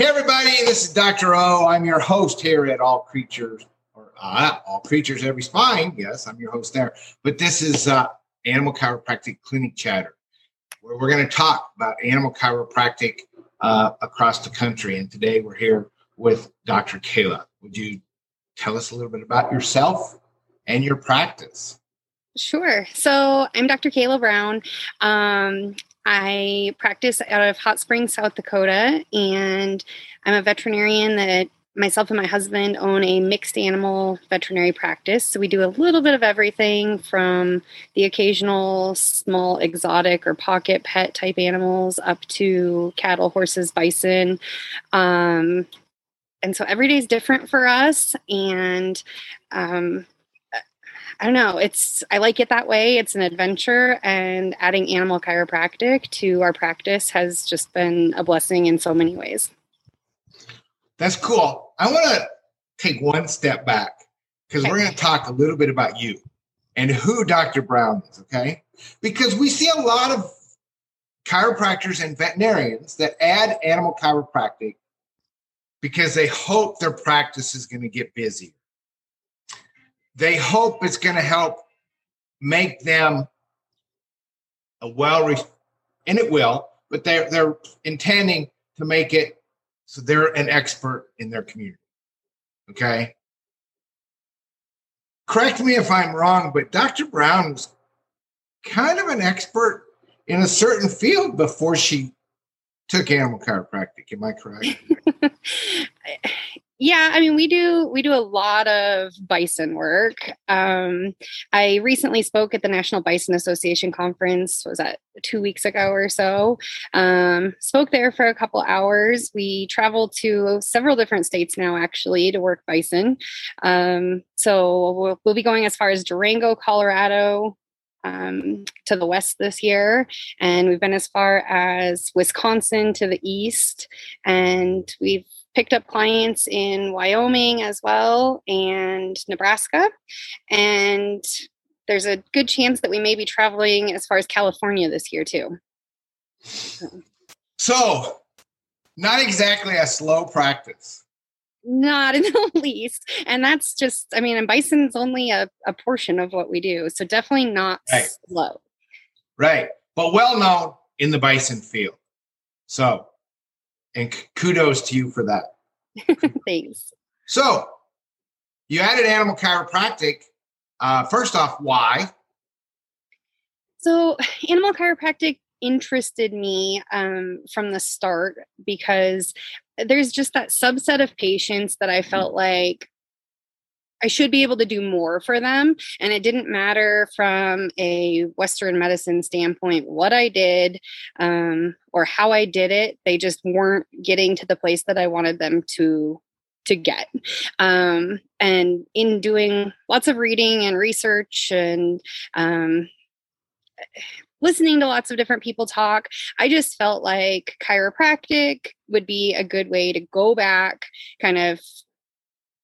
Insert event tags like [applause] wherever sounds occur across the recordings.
Hey, everybody, this is Dr. O. I'm your host here at All Creatures, or uh, All Creatures Every Spine. Yes, I'm your host there. But this is uh, Animal Chiropractic Clinic Chatter, where we're going to talk about animal chiropractic uh, across the country. And today we're here with Dr. Kayla. Would you tell us a little bit about yourself and your practice? Sure. So I'm Dr. Kayla Brown. Um, I practice out of Hot Springs, South Dakota, and I'm a veterinarian that myself and my husband own a mixed animal veterinary practice. So we do a little bit of everything from the occasional small exotic or pocket pet type animals up to cattle, horses, bison. Um, and so every day is different for us. And um, I don't know. It's I like it that way. It's an adventure, and adding animal chiropractic to our practice has just been a blessing in so many ways. That's cool. I want to take one step back because okay. we're going to talk a little bit about you and who Dr. Brown is. Okay, because we see a lot of chiropractors and veterinarians that add animal chiropractic because they hope their practice is going to get busier they hope it's going to help make them a well, and it will, but they're they're intending to make it so they're an expert in their community. Okay. Correct me if I'm wrong, but Dr. Brown was kind of an expert in a certain field before she took animal chiropractic. Am I correct? [laughs] Yeah, I mean we do we do a lot of bison work. Um, I recently spoke at the National Bison Association conference. Was that two weeks ago or so? Um, spoke there for a couple hours. We traveled to several different states now, actually, to work bison. Um, so we'll, we'll be going as far as Durango, Colorado, um, to the west this year, and we've been as far as Wisconsin to the east, and we've picked up clients in Wyoming as well and Nebraska. And there's a good chance that we may be traveling as far as California this year too. So, not exactly a slow practice. Not in the [laughs] least. And that's just, I mean, and bison's only a, a portion of what we do. So, definitely not right. slow. Right. But well known in the bison field. So, and kudos to you for that. [laughs] Thanks. So, you added animal chiropractic. Uh, first off, why? So, animal chiropractic interested me um, from the start because there's just that subset of patients that I felt like I should be able to do more for them. And it didn't matter from a Western medicine standpoint what I did um, or how I did it. They just weren't getting to the place that I wanted them to to get. Um, and in doing lots of reading and research and um, listening to lots of different people talk, I just felt like chiropractic would be a good way to go back, kind of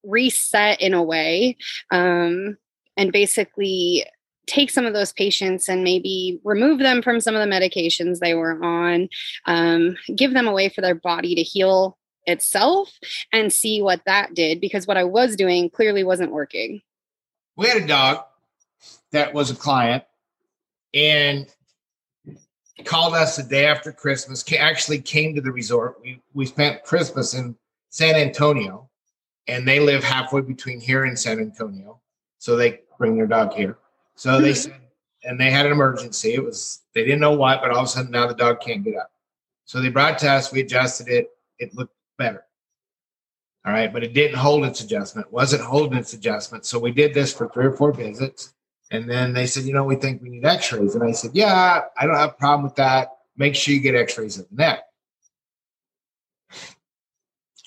reset in a way um, and basically take some of those patients and maybe remove them from some of the medications they were on, um, give them a way for their body to heal itself and see what that did because what I was doing clearly wasn't working. We had a dog that was a client and called us the day after Christmas, actually came to the resort. We, we spent Christmas in San Antonio and they live halfway between here and San Antonio. So they bring their dog here. So they hmm. said, and they had an emergency. It was, they didn't know what, but all of a sudden now the dog can't get up. So they brought it to us. We adjusted it. It looked better. All right. But it didn't hold its adjustment, wasn't holding its adjustment. So we did this for three or four visits. And then they said, you know, we think we need x rays. And I said, yeah, I don't have a problem with that. Make sure you get x rays of the neck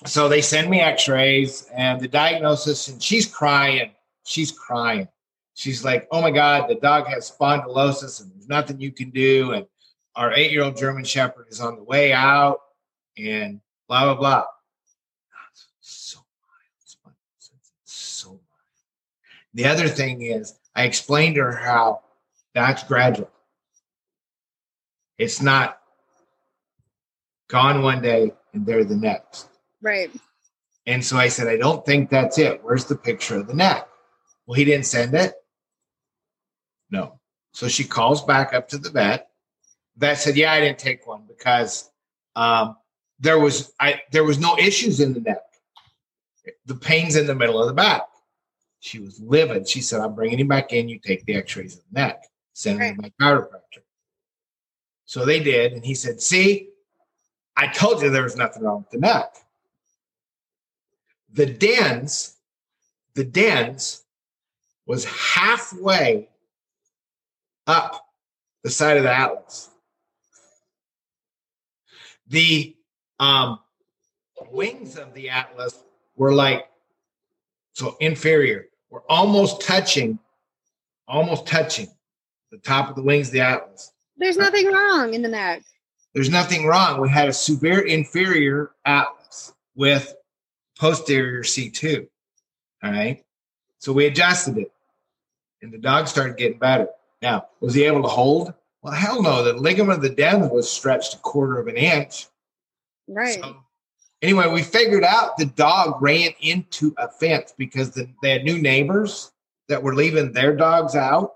so they send me x-rays and the diagnosis and she's crying. She's crying. She's like oh my god the dog has spondylosis and there's nothing you can do and our eight-year-old german shepherd is on the way out and blah blah blah. So so the other thing is i explained to her how that's gradual. It's not gone one day and there the next Right. And so I said, I don't think that's it. Where's the picture of the neck? Well, he didn't send it. No. So she calls back up to the vet. Vet said, Yeah, I didn't take one because um, there was I there was no issues in the neck. The pain's in the middle of the back. She was livid. She said, I'm bringing him back in. You take the x-rays of the neck. Send him to my chiropractor. So they did. And he said, See, I told you there was nothing wrong with the neck. The dens, the dens was halfway up the side of the atlas. The um, wings of the atlas were like so inferior. We're almost touching, almost touching the top of the wings of the atlas. There's nothing wrong in the neck. There's nothing wrong. We had a severe inferior atlas with posterior C2. All right. So we adjusted it and the dog started getting better. Now, was he able to hold? Well, hell no. The ligament of the dens was stretched a quarter of an inch. Right. So, anyway, we figured out the dog ran into a fence because the, they had new neighbors that were leaving their dogs out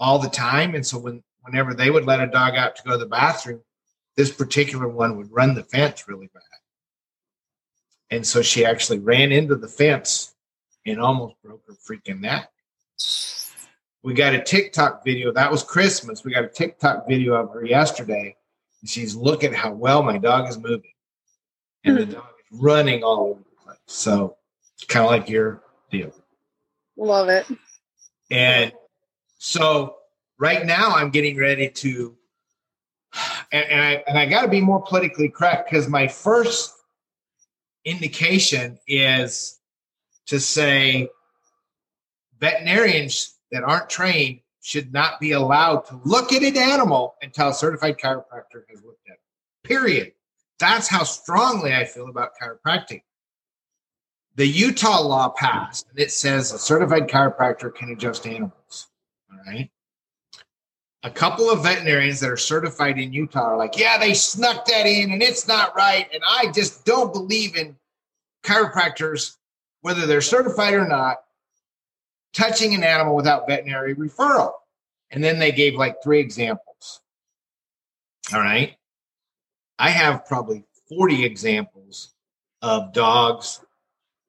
all the time. And so when whenever they would let a dog out to go to the bathroom, this particular one would run the fence really bad. And so she actually ran into the fence and almost broke her freaking neck. We got a TikTok video. That was Christmas. We got a TikTok video of her yesterday. And she's looking how well my dog is moving. And the hmm. dog is running all over the place. So kind of like your deal. Love it. And so right now I'm getting ready to and, and I and I got to be more politically correct because my first indication is to say veterinarians that aren't trained should not be allowed to look at an animal until a certified chiropractor has looked at it. Period. That's how strongly I feel about chiropractic. The Utah law passed and it says a certified chiropractor can adjust animals. All right. A couple of veterinarians that are certified in Utah are like, yeah, they snuck that in and it's not right. And I just don't believe in chiropractors, whether they're certified or not, touching an animal without veterinary referral. And then they gave like three examples. All right. I have probably 40 examples of dogs.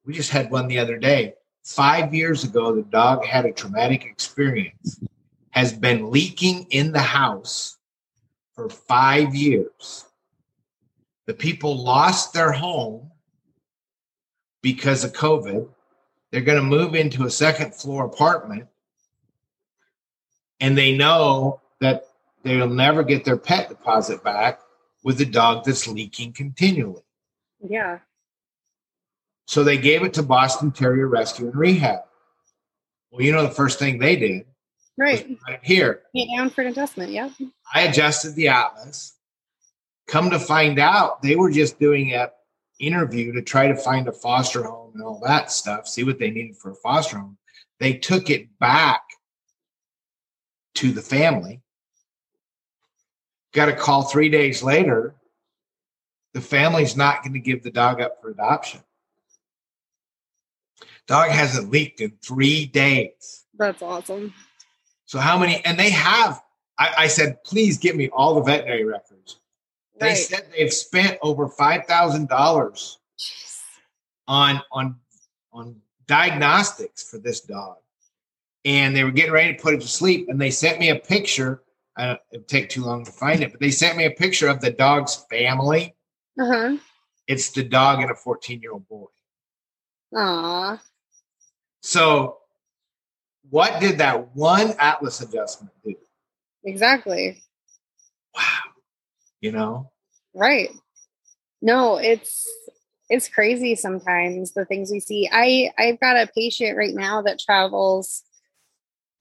We just had one the other day. Five years ago, the dog had a traumatic experience, has been leaking in the house for five years. The people lost their home because of COVID. They're going to move into a second floor apartment and they know that they'll never get their pet deposit back with a dog that's leaking continually. Yeah. So they gave it to Boston Terrier Rescue and Rehab. Well, you know the first thing they did Right. right here. Get down for an adjustment. Yeah. I adjusted the atlas. Come to find out, they were just doing a interview to try to find a foster home and all that stuff, see what they needed for a foster home. They took it back to the family. Got a call three days later. The family's not going to give the dog up for adoption. Dog hasn't leaked in three days. That's awesome. So how many? And they have. I, I said, please give me all the veterinary records. They said they've spent over five thousand dollars on on on diagnostics for this dog, and they were getting ready to put it to sleep. And they sent me a picture. I don't, it'd take too long to find it, but they sent me a picture of the dog's family. Uh huh. It's the dog and a fourteen-year-old boy. Aw. So, what did that one atlas adjustment do? Exactly. Wow, you know. Right. No, it's it's crazy sometimes the things we see. I I've got a patient right now that travels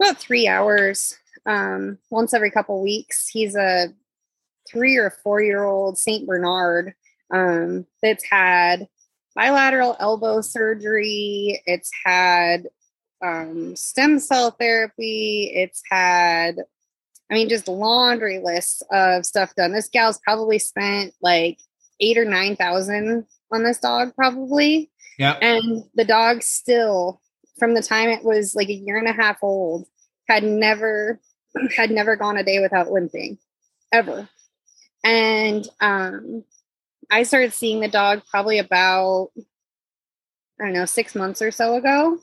about 3 hours um once every couple weeks. He's a 3 or 4 year old Saint Bernard um that's had bilateral elbow surgery, it's had um stem cell therapy, it's had I mean, just laundry lists of stuff done. This gal's probably spent like eight or nine thousand on this dog probably. Yeah. And the dog still, from the time it was like a year and a half old, had never [clears throat] had never gone a day without limping, ever. And um, I started seeing the dog probably about I don't know six months or so ago,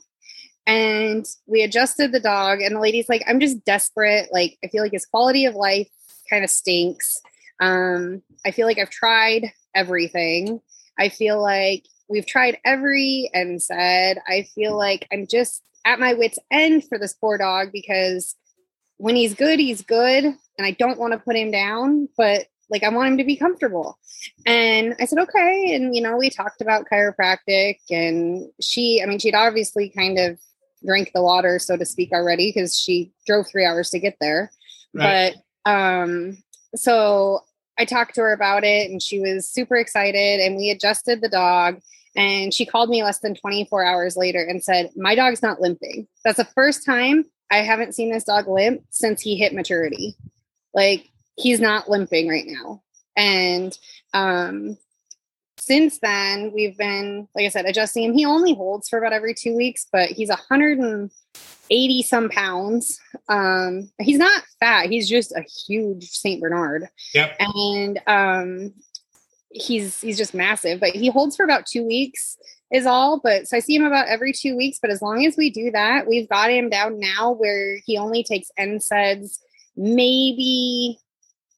and we adjusted the dog. And the lady's like, "I'm just desperate. Like, I feel like his quality of life kind of stinks. Um, I feel like I've tried everything. I feel like we've tried every and said I feel like I'm just at my wits' end for this poor dog because when he's good, he's good, and I don't want to put him down, but like I want him to be comfortable. And I said, okay. And you know, we talked about chiropractic, and she, I mean, she'd obviously kind of drank the water, so to speak, already because she drove three hours to get there. Right. But um, so I talked to her about it, and she was super excited, and we adjusted the dog. And she called me less than 24 hours later and said, My dog's not limping. That's the first time I haven't seen this dog limp since he hit maturity. Like he's not limping right now. And um since then we've been like I said adjusting him. He only holds for about every 2 weeks, but he's 180 some pounds. Um he's not fat. He's just a huge Saint Bernard. Yep. And um he's he's just massive, but he holds for about 2 weeks is all. But so I see him about every two weeks. But as long as we do that, we've got him down now where he only takes NSAIDs maybe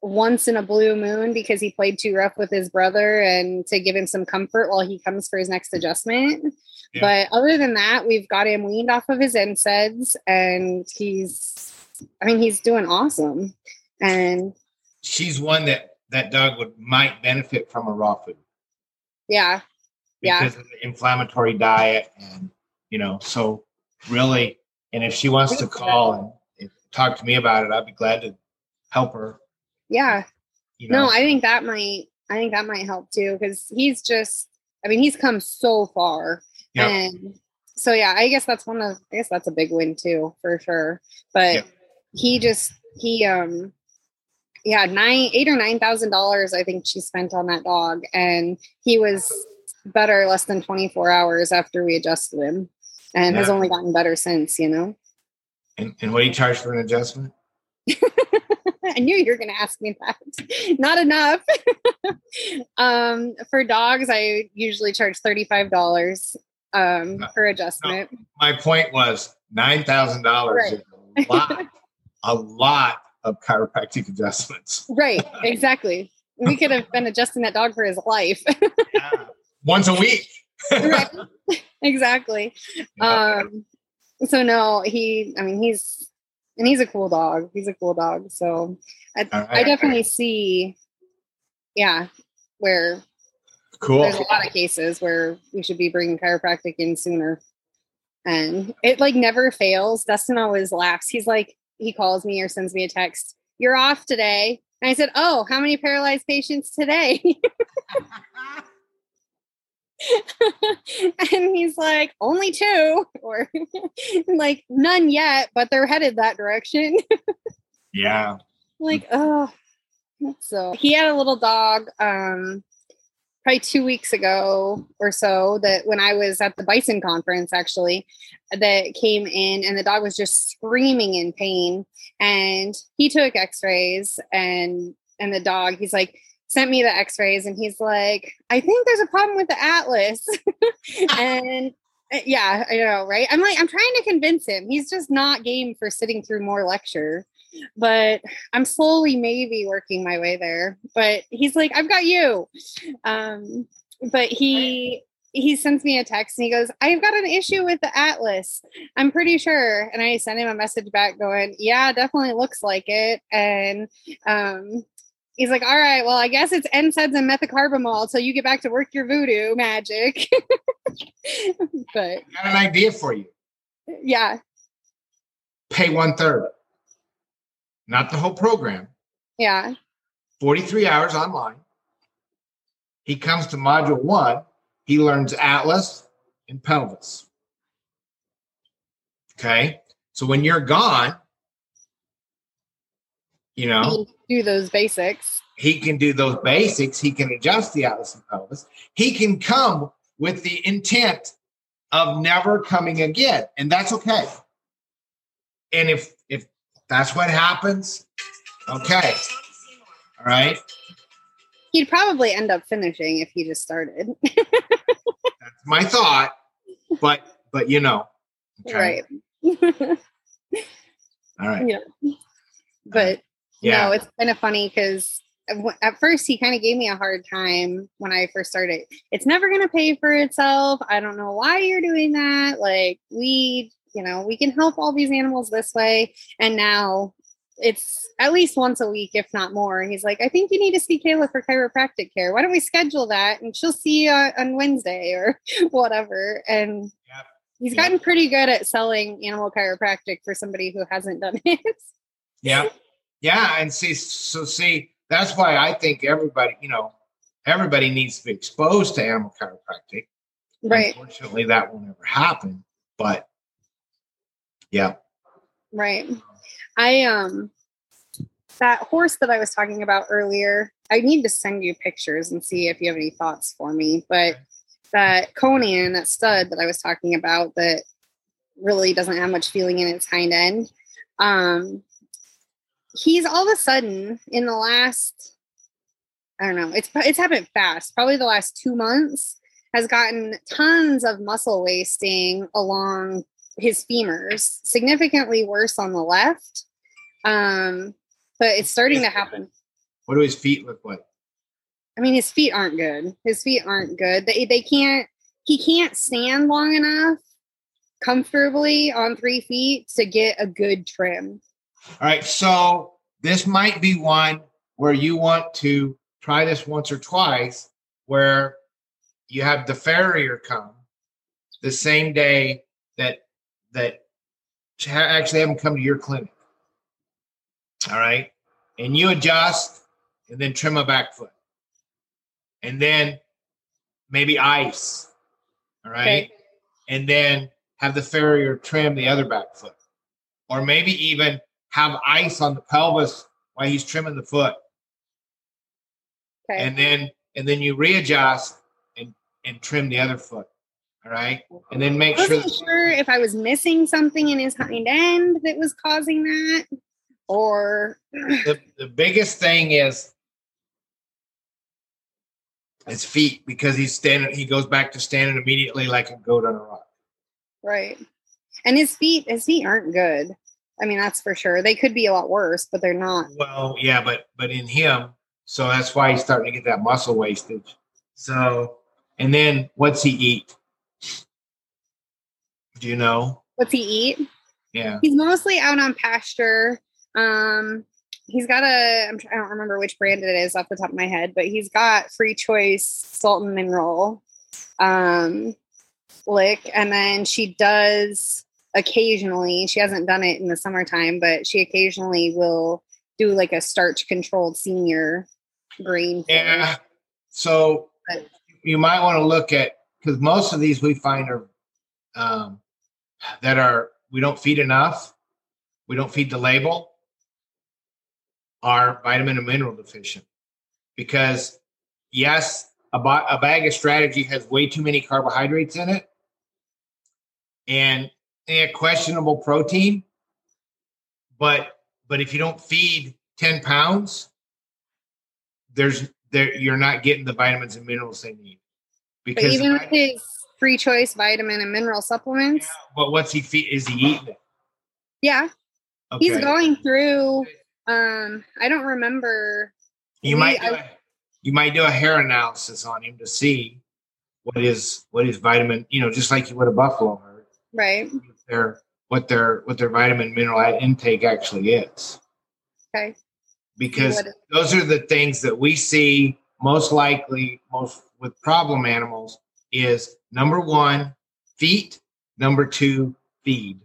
once in a blue moon because he played too rough with his brother and to give him some comfort while he comes for his next adjustment. Yeah. But other than that, we've got him weaned off of his NSAIDs and he's, I mean, he's doing awesome. And she's one that that dog would might benefit from a raw food. Yeah because yeah. of the inflammatory diet and you know so really and if she wants to call and talk to me about it i'd be glad to help her yeah you know? no i think that might i think that might help too because he's just i mean he's come so far yep. and so yeah i guess that's one of i guess that's a big win too for sure but yep. he just he um yeah nine eight or nine thousand dollars i think she spent on that dog and he was better less than 24 hours after we adjusted him and yeah. has only gotten better since, you know. And, and what do you charge for an adjustment? [laughs] I knew you were going to ask me that. [laughs] Not enough. [laughs] um, for dogs, I usually charge $35 um, no, per adjustment. No, my point was $9,000 right. is a lot, a lot of chiropractic adjustments. right, [laughs] exactly. We could have been adjusting that dog for his life. yeah once a week. right. Exactly. Yeah. Um, so no, he, I mean, he's, and he's a cool dog. He's a cool dog. So I, right. I definitely see, yeah, where cool. There's a lot of cases where we should be bringing chiropractic in sooner. And it like never fails. Dustin always laughs. He's like, he calls me or sends me a text. You're off today. And I said, Oh, how many paralyzed patients today? [laughs] [laughs] and he's like, only two, [laughs] or [laughs] like none yet, but they're headed that direction. yeah. Like, oh, so he had a little dog, um, probably two weeks ago or so that when I was at the bison conference actually that came in and the dog was just screaming in pain and he took x-rays and and the dog he's like sent me the x-rays and he's like i think there's a problem with the atlas [laughs] [laughs] and uh, yeah i know right i'm like i'm trying to convince him he's just not game for sitting through more lecture but i'm slowly maybe working my way there but he's like i've got you um but he he sends me a text and he goes, I've got an issue with the Atlas. I'm pretty sure. And I sent him a message back going, Yeah, definitely looks like it. And um, he's like, all right, well, I guess it's NSAIDs and methocarbamol till you get back to work your voodoo magic. [laughs] but I got an idea for you. Yeah. Pay one third, not the whole program. Yeah. 43 hours online. He comes to module one. He learns Atlas and pelvis. Okay. So when you're gone, You know, do those basics. He can do those basics. He can adjust the atlas and pelvis. He can come with the intent of never coming again, and that's okay. And if if that's what happens, okay, all right. He'd probably end up finishing if he just started. [laughs] that's my thought, but but you know, okay. right. [laughs] All right. Yeah. But yeah. no, it's kind of funny because at first he kind of gave me a hard time when I first started. It's never going to pay for itself. I don't know why you're doing that. Like we, you know, we can help all these animals this way. And now it's at least once a week, if not more. And he's like, I think you need to see Kayla for chiropractic care. Why don't we schedule that? And she'll see you on Wednesday or [laughs] whatever. And yep. he's gotten yep. pretty good at selling animal chiropractic for somebody who hasn't done [laughs] it. yeah. Yeah. And see, so see, that's why I think everybody, you know, everybody needs to be exposed to animal chiropractic. Right. Unfortunately, that will never happen. But yeah. Right. I um that horse that I was talking about earlier, I need to send you pictures and see if you have any thoughts for me. But that Conan, that stud that I was talking about that really doesn't have much feeling in its hind end. Um, he's all of a sudden in the last, I don't know, it's it's happened fast, probably the last two months, has gotten tons of muscle wasting along his femurs, significantly worse on the left. Um, but it's starting to happen. What do his feet look like? I mean, his feet aren't good. His feet aren't good. They they can't. He can't stand long enough comfortably on three feet to get a good trim. All right, so this might be one where you want to try this once or twice, where you have the farrier come the same day that that actually have them come to your clinic. All right. And you adjust and then trim a back foot. And then maybe ice. All right. Okay. And then have the farrier trim the other back foot. Or maybe even have ice on the pelvis while he's trimming the foot. Okay. And then and then you readjust and and trim the other foot. All right. And then make I sure. That- sure if I was missing something in his hind end that was causing that, or the, the biggest thing is his feet because he's standing. He goes back to standing immediately like a goat on a rock. Right. And his feet, his feet aren't good. I mean, that's for sure. They could be a lot worse, but they're not. Well, yeah, but but in him, so that's why he's starting to get that muscle wastage. So, and then what's he eat? Do you know? What's he eat? Yeah. He's mostly out on pasture. Um, he's got a I'm, I don't remember which brand it is off the top of my head, but he's got free choice salt and mineral um lick, and then she does occasionally. She hasn't done it in the summertime, but she occasionally will do like a starch controlled senior green. Yeah. So but, you might want to look at because most of these we find are um, that are we don't feed enough, we don't feed the label, are vitamin and mineral deficient. Because yes, a, a bag of strategy has way too many carbohydrates in it and a questionable protein. But but if you don't feed 10 pounds, there's there you're not getting the vitamins and minerals they need. Because but even with his free choice vitamin and mineral supplements. Yeah, but what's he feed? Is he eating? Yeah. Okay. He's going through um I don't remember you might do I, a, you might do a hair analysis on him to see what is what is vitamin, you know, just like you would a buffalo. Right. Their what their what their vitamin mineral intake actually is. Okay. Because those are the things that we see most likely most with problem animals is number one, feet, number two, feed.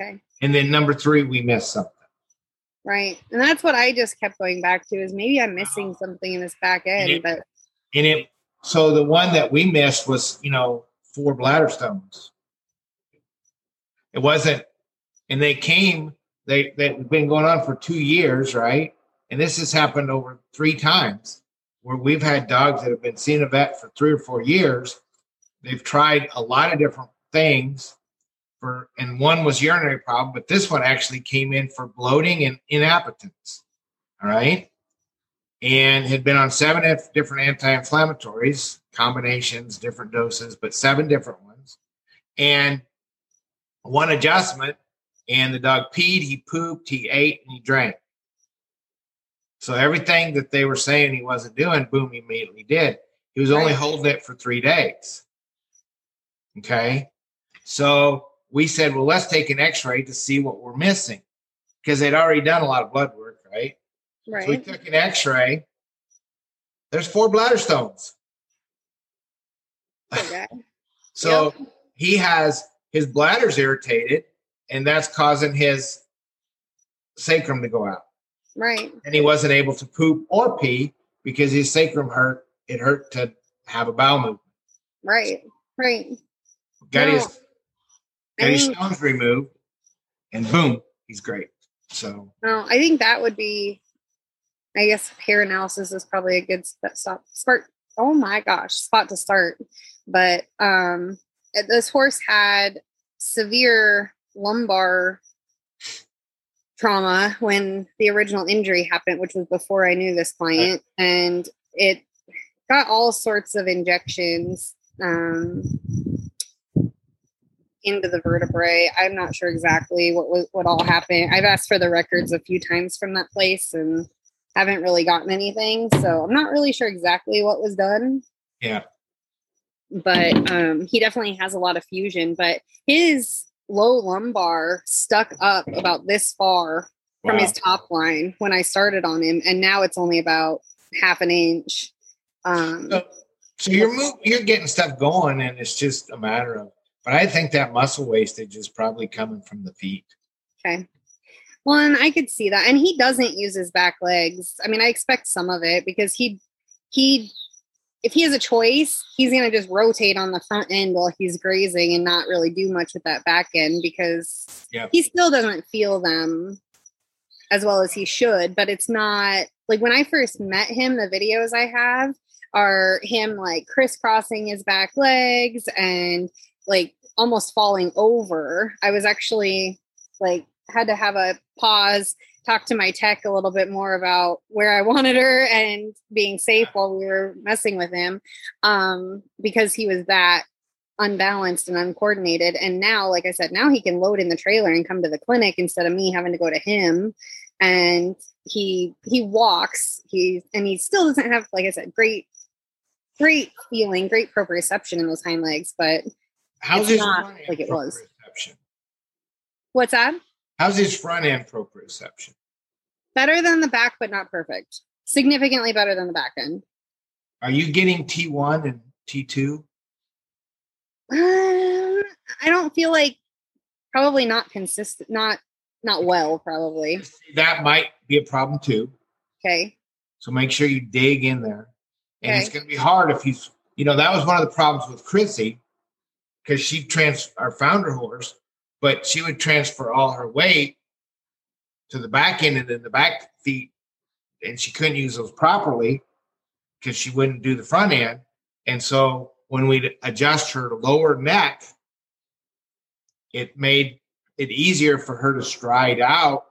Okay. And then number three, we miss something. Right. And that's what I just kept going back to is maybe I'm missing something in this back end. It, but and it so the one that we missed was, you know, four bladder stones. It wasn't and they came they they've been going on for two years, right? And this has happened over three times where we've had dogs that have been seeing a vet for three or four years. They've tried a lot of different things for, and one was urinary problem, but this one actually came in for bloating and inappetence. All right. And had been on seven different anti inflammatories, combinations, different doses, but seven different ones. And one adjustment, and the dog peed, he pooped, he ate, and he drank. So everything that they were saying he wasn't doing, boom, he immediately did. He was only holding it for three days. Okay. So we said, well, let's take an x ray to see what we're missing because they'd already done a lot of blood work, right? Right. So we took an x ray. There's four bladder stones. Okay. [laughs] so yep. he has his bladder's irritated and that's causing his sacrum to go out. Right. And he wasn't able to poop or pee because his sacrum hurt. It hurt to have a bowel movement. Right. Right. Got no, his got I his mean, stones removed, and boom, he's great. So. No, I think that would be. I guess hair analysis is probably a good spot. start. Oh my gosh, spot to start. But um, this horse had severe lumbar trauma when the original injury happened, which was before I knew this client, and it got all sorts of injections um, into the vertebrae. I'm not sure exactly what was what all happened. I've asked for the records a few times from that place and haven't really gotten anything, so I'm not really sure exactly what was done. Yeah. But um, he definitely has a lot of fusion, but his low lumbar stuck up about this far wow. from his top line when I started on him, and now it's only about half an inch. Um, so, so you're move, you're getting stuff going, and it's just a matter of. But I think that muscle wastage is probably coming from the feet. Okay. Well, and I could see that, and he doesn't use his back legs. I mean, I expect some of it because he he if he has a choice, he's going to just rotate on the front end while he's grazing and not really do much with that back end because yep. he still doesn't feel them as well as he should. But it's not like when I first met him, the videos I have are him like crisscrossing his back legs and like almost falling over. I was actually like had to have a pause talk to my tech a little bit more about where I [laughs] wanted her and being safe while we were messing with him um, because he was that unbalanced and uncoordinated. And now, like I said, now he can load in the trailer and come to the clinic instead of me having to go to him. And he he walks. He and he still doesn't have, like I said, great great feeling, great proprioception in those hind legs, but how's it's not like it was. What's that? How's his front end proprioception? Better than the back, but not perfect. Significantly better than the back end. Are you getting T1 and T2? Uh, I don't feel like probably not consistent, not not well, probably. That might be a problem too. Okay. So make sure you dig in there. And okay. it's going to be hard if he's, you know, that was one of the problems with Chrissy because she trans our founder horse but she would transfer all her weight to the back end and then the back feet, and she couldn't use those properly because she wouldn't do the front end. And so when we'd adjust her lower neck, it made it easier for her to stride out.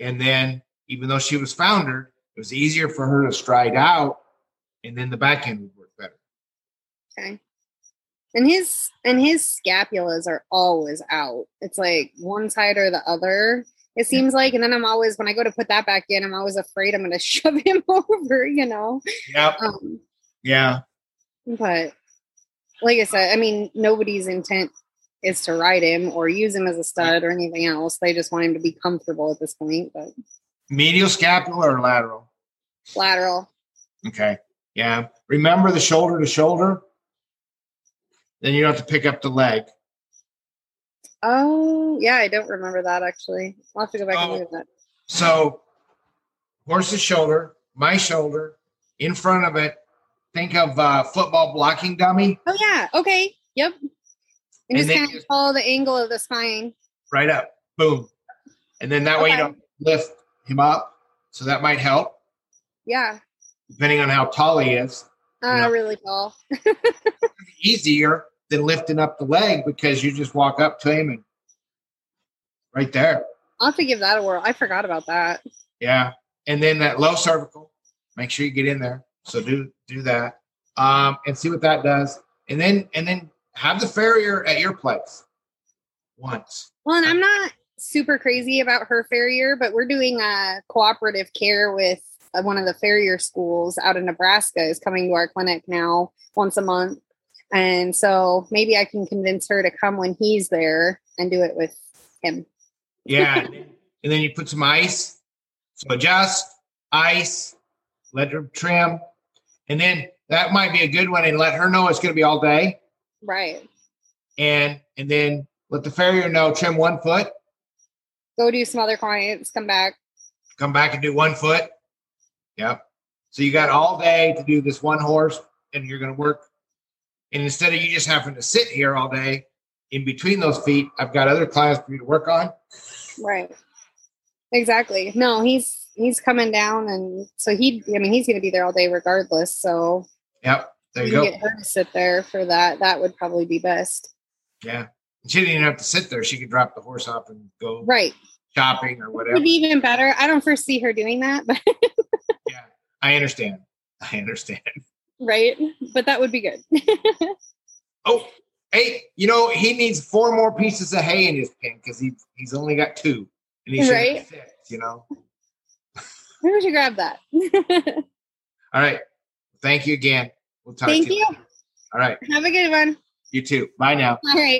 And then, even though she was foundered, it was easier for her to stride out, and then the back end would work better. Okay and his and his scapulas are always out. It's like one side or the other it seems like. And then i'm always when i go to put that back in i'm always afraid i'm going [laughs] to shove him [laughs] over you know? Yeah um, yeah. but like i said i mean nobody's intent is to ride him or use him as a stud or anything else. They just want him to be comfortable at this point but medial scapula or lateral? Lateral. Okay. Yeah. Remember the shoulder to shoulder then you don't have to pick up the leg. Oh, yeah, I don't remember that actually. I'll have to go back oh, and look at that. So, horse's shoulder, my shoulder, in front of it. Think of uh, football blocking dummy. Oh yeah. Okay. Yep. And, and just kind of follow the angle of the spine. Right up. boom. And then that way you don't lift him up. So that might help, Yeah. depending on how tall he is. Uh, Yeah. really tall. [laughs] Easier than lifting up the leg because you just walk up to him and right there. I'll have to give that a whirl. I forgot about that. Yeah. And then that low cervical, make sure you get in there. So do do that. Um, and see what that does. And then and then have the farrier at your place once. Well, and I'm not super crazy about her farrier, but we're doing a cooperative care with uh, Uh, one of the farrier schools out in Nebraska is coming to our clinic now once a month. And so maybe I can convince her to come when he's there and do it with him. Yeah. [laughs] and, then, you put some ice. So adjust, ice, let her trim. And then that might be a good one and let her know it's gonna be all day. Right. And and then let the farrier know trim one foot, Go do some other clients, come back. come back and do one foot. Yep. So you got all day to do this one horse, and you're going to work. And instead of you just having to sit here all day in between those feet, I've got other clients for you to work on. Right. Exactly. No, he's he's coming down and so he I mean he's gonna be there all day regardless. So Yep. There you you go. get her to sit there for that. That would probably be best. Yeah. She didn't even have to sit there. She could drop the horse off and go Right. Shopping or whatever. Would be even better. I don't foresee her doing that, [laughs] but Yeah. I understand. I understand. [laughs] right. But that would be good. [laughs] Oh, hey, you know, he needs four more pieces of hay in his pen because he, he's only got two. And he should Right. have six, you know? Maybe we should grab that. All right. Thank you again. We'll talk Thank to you. you. All right. Have a good one. You too. Bye now. All right.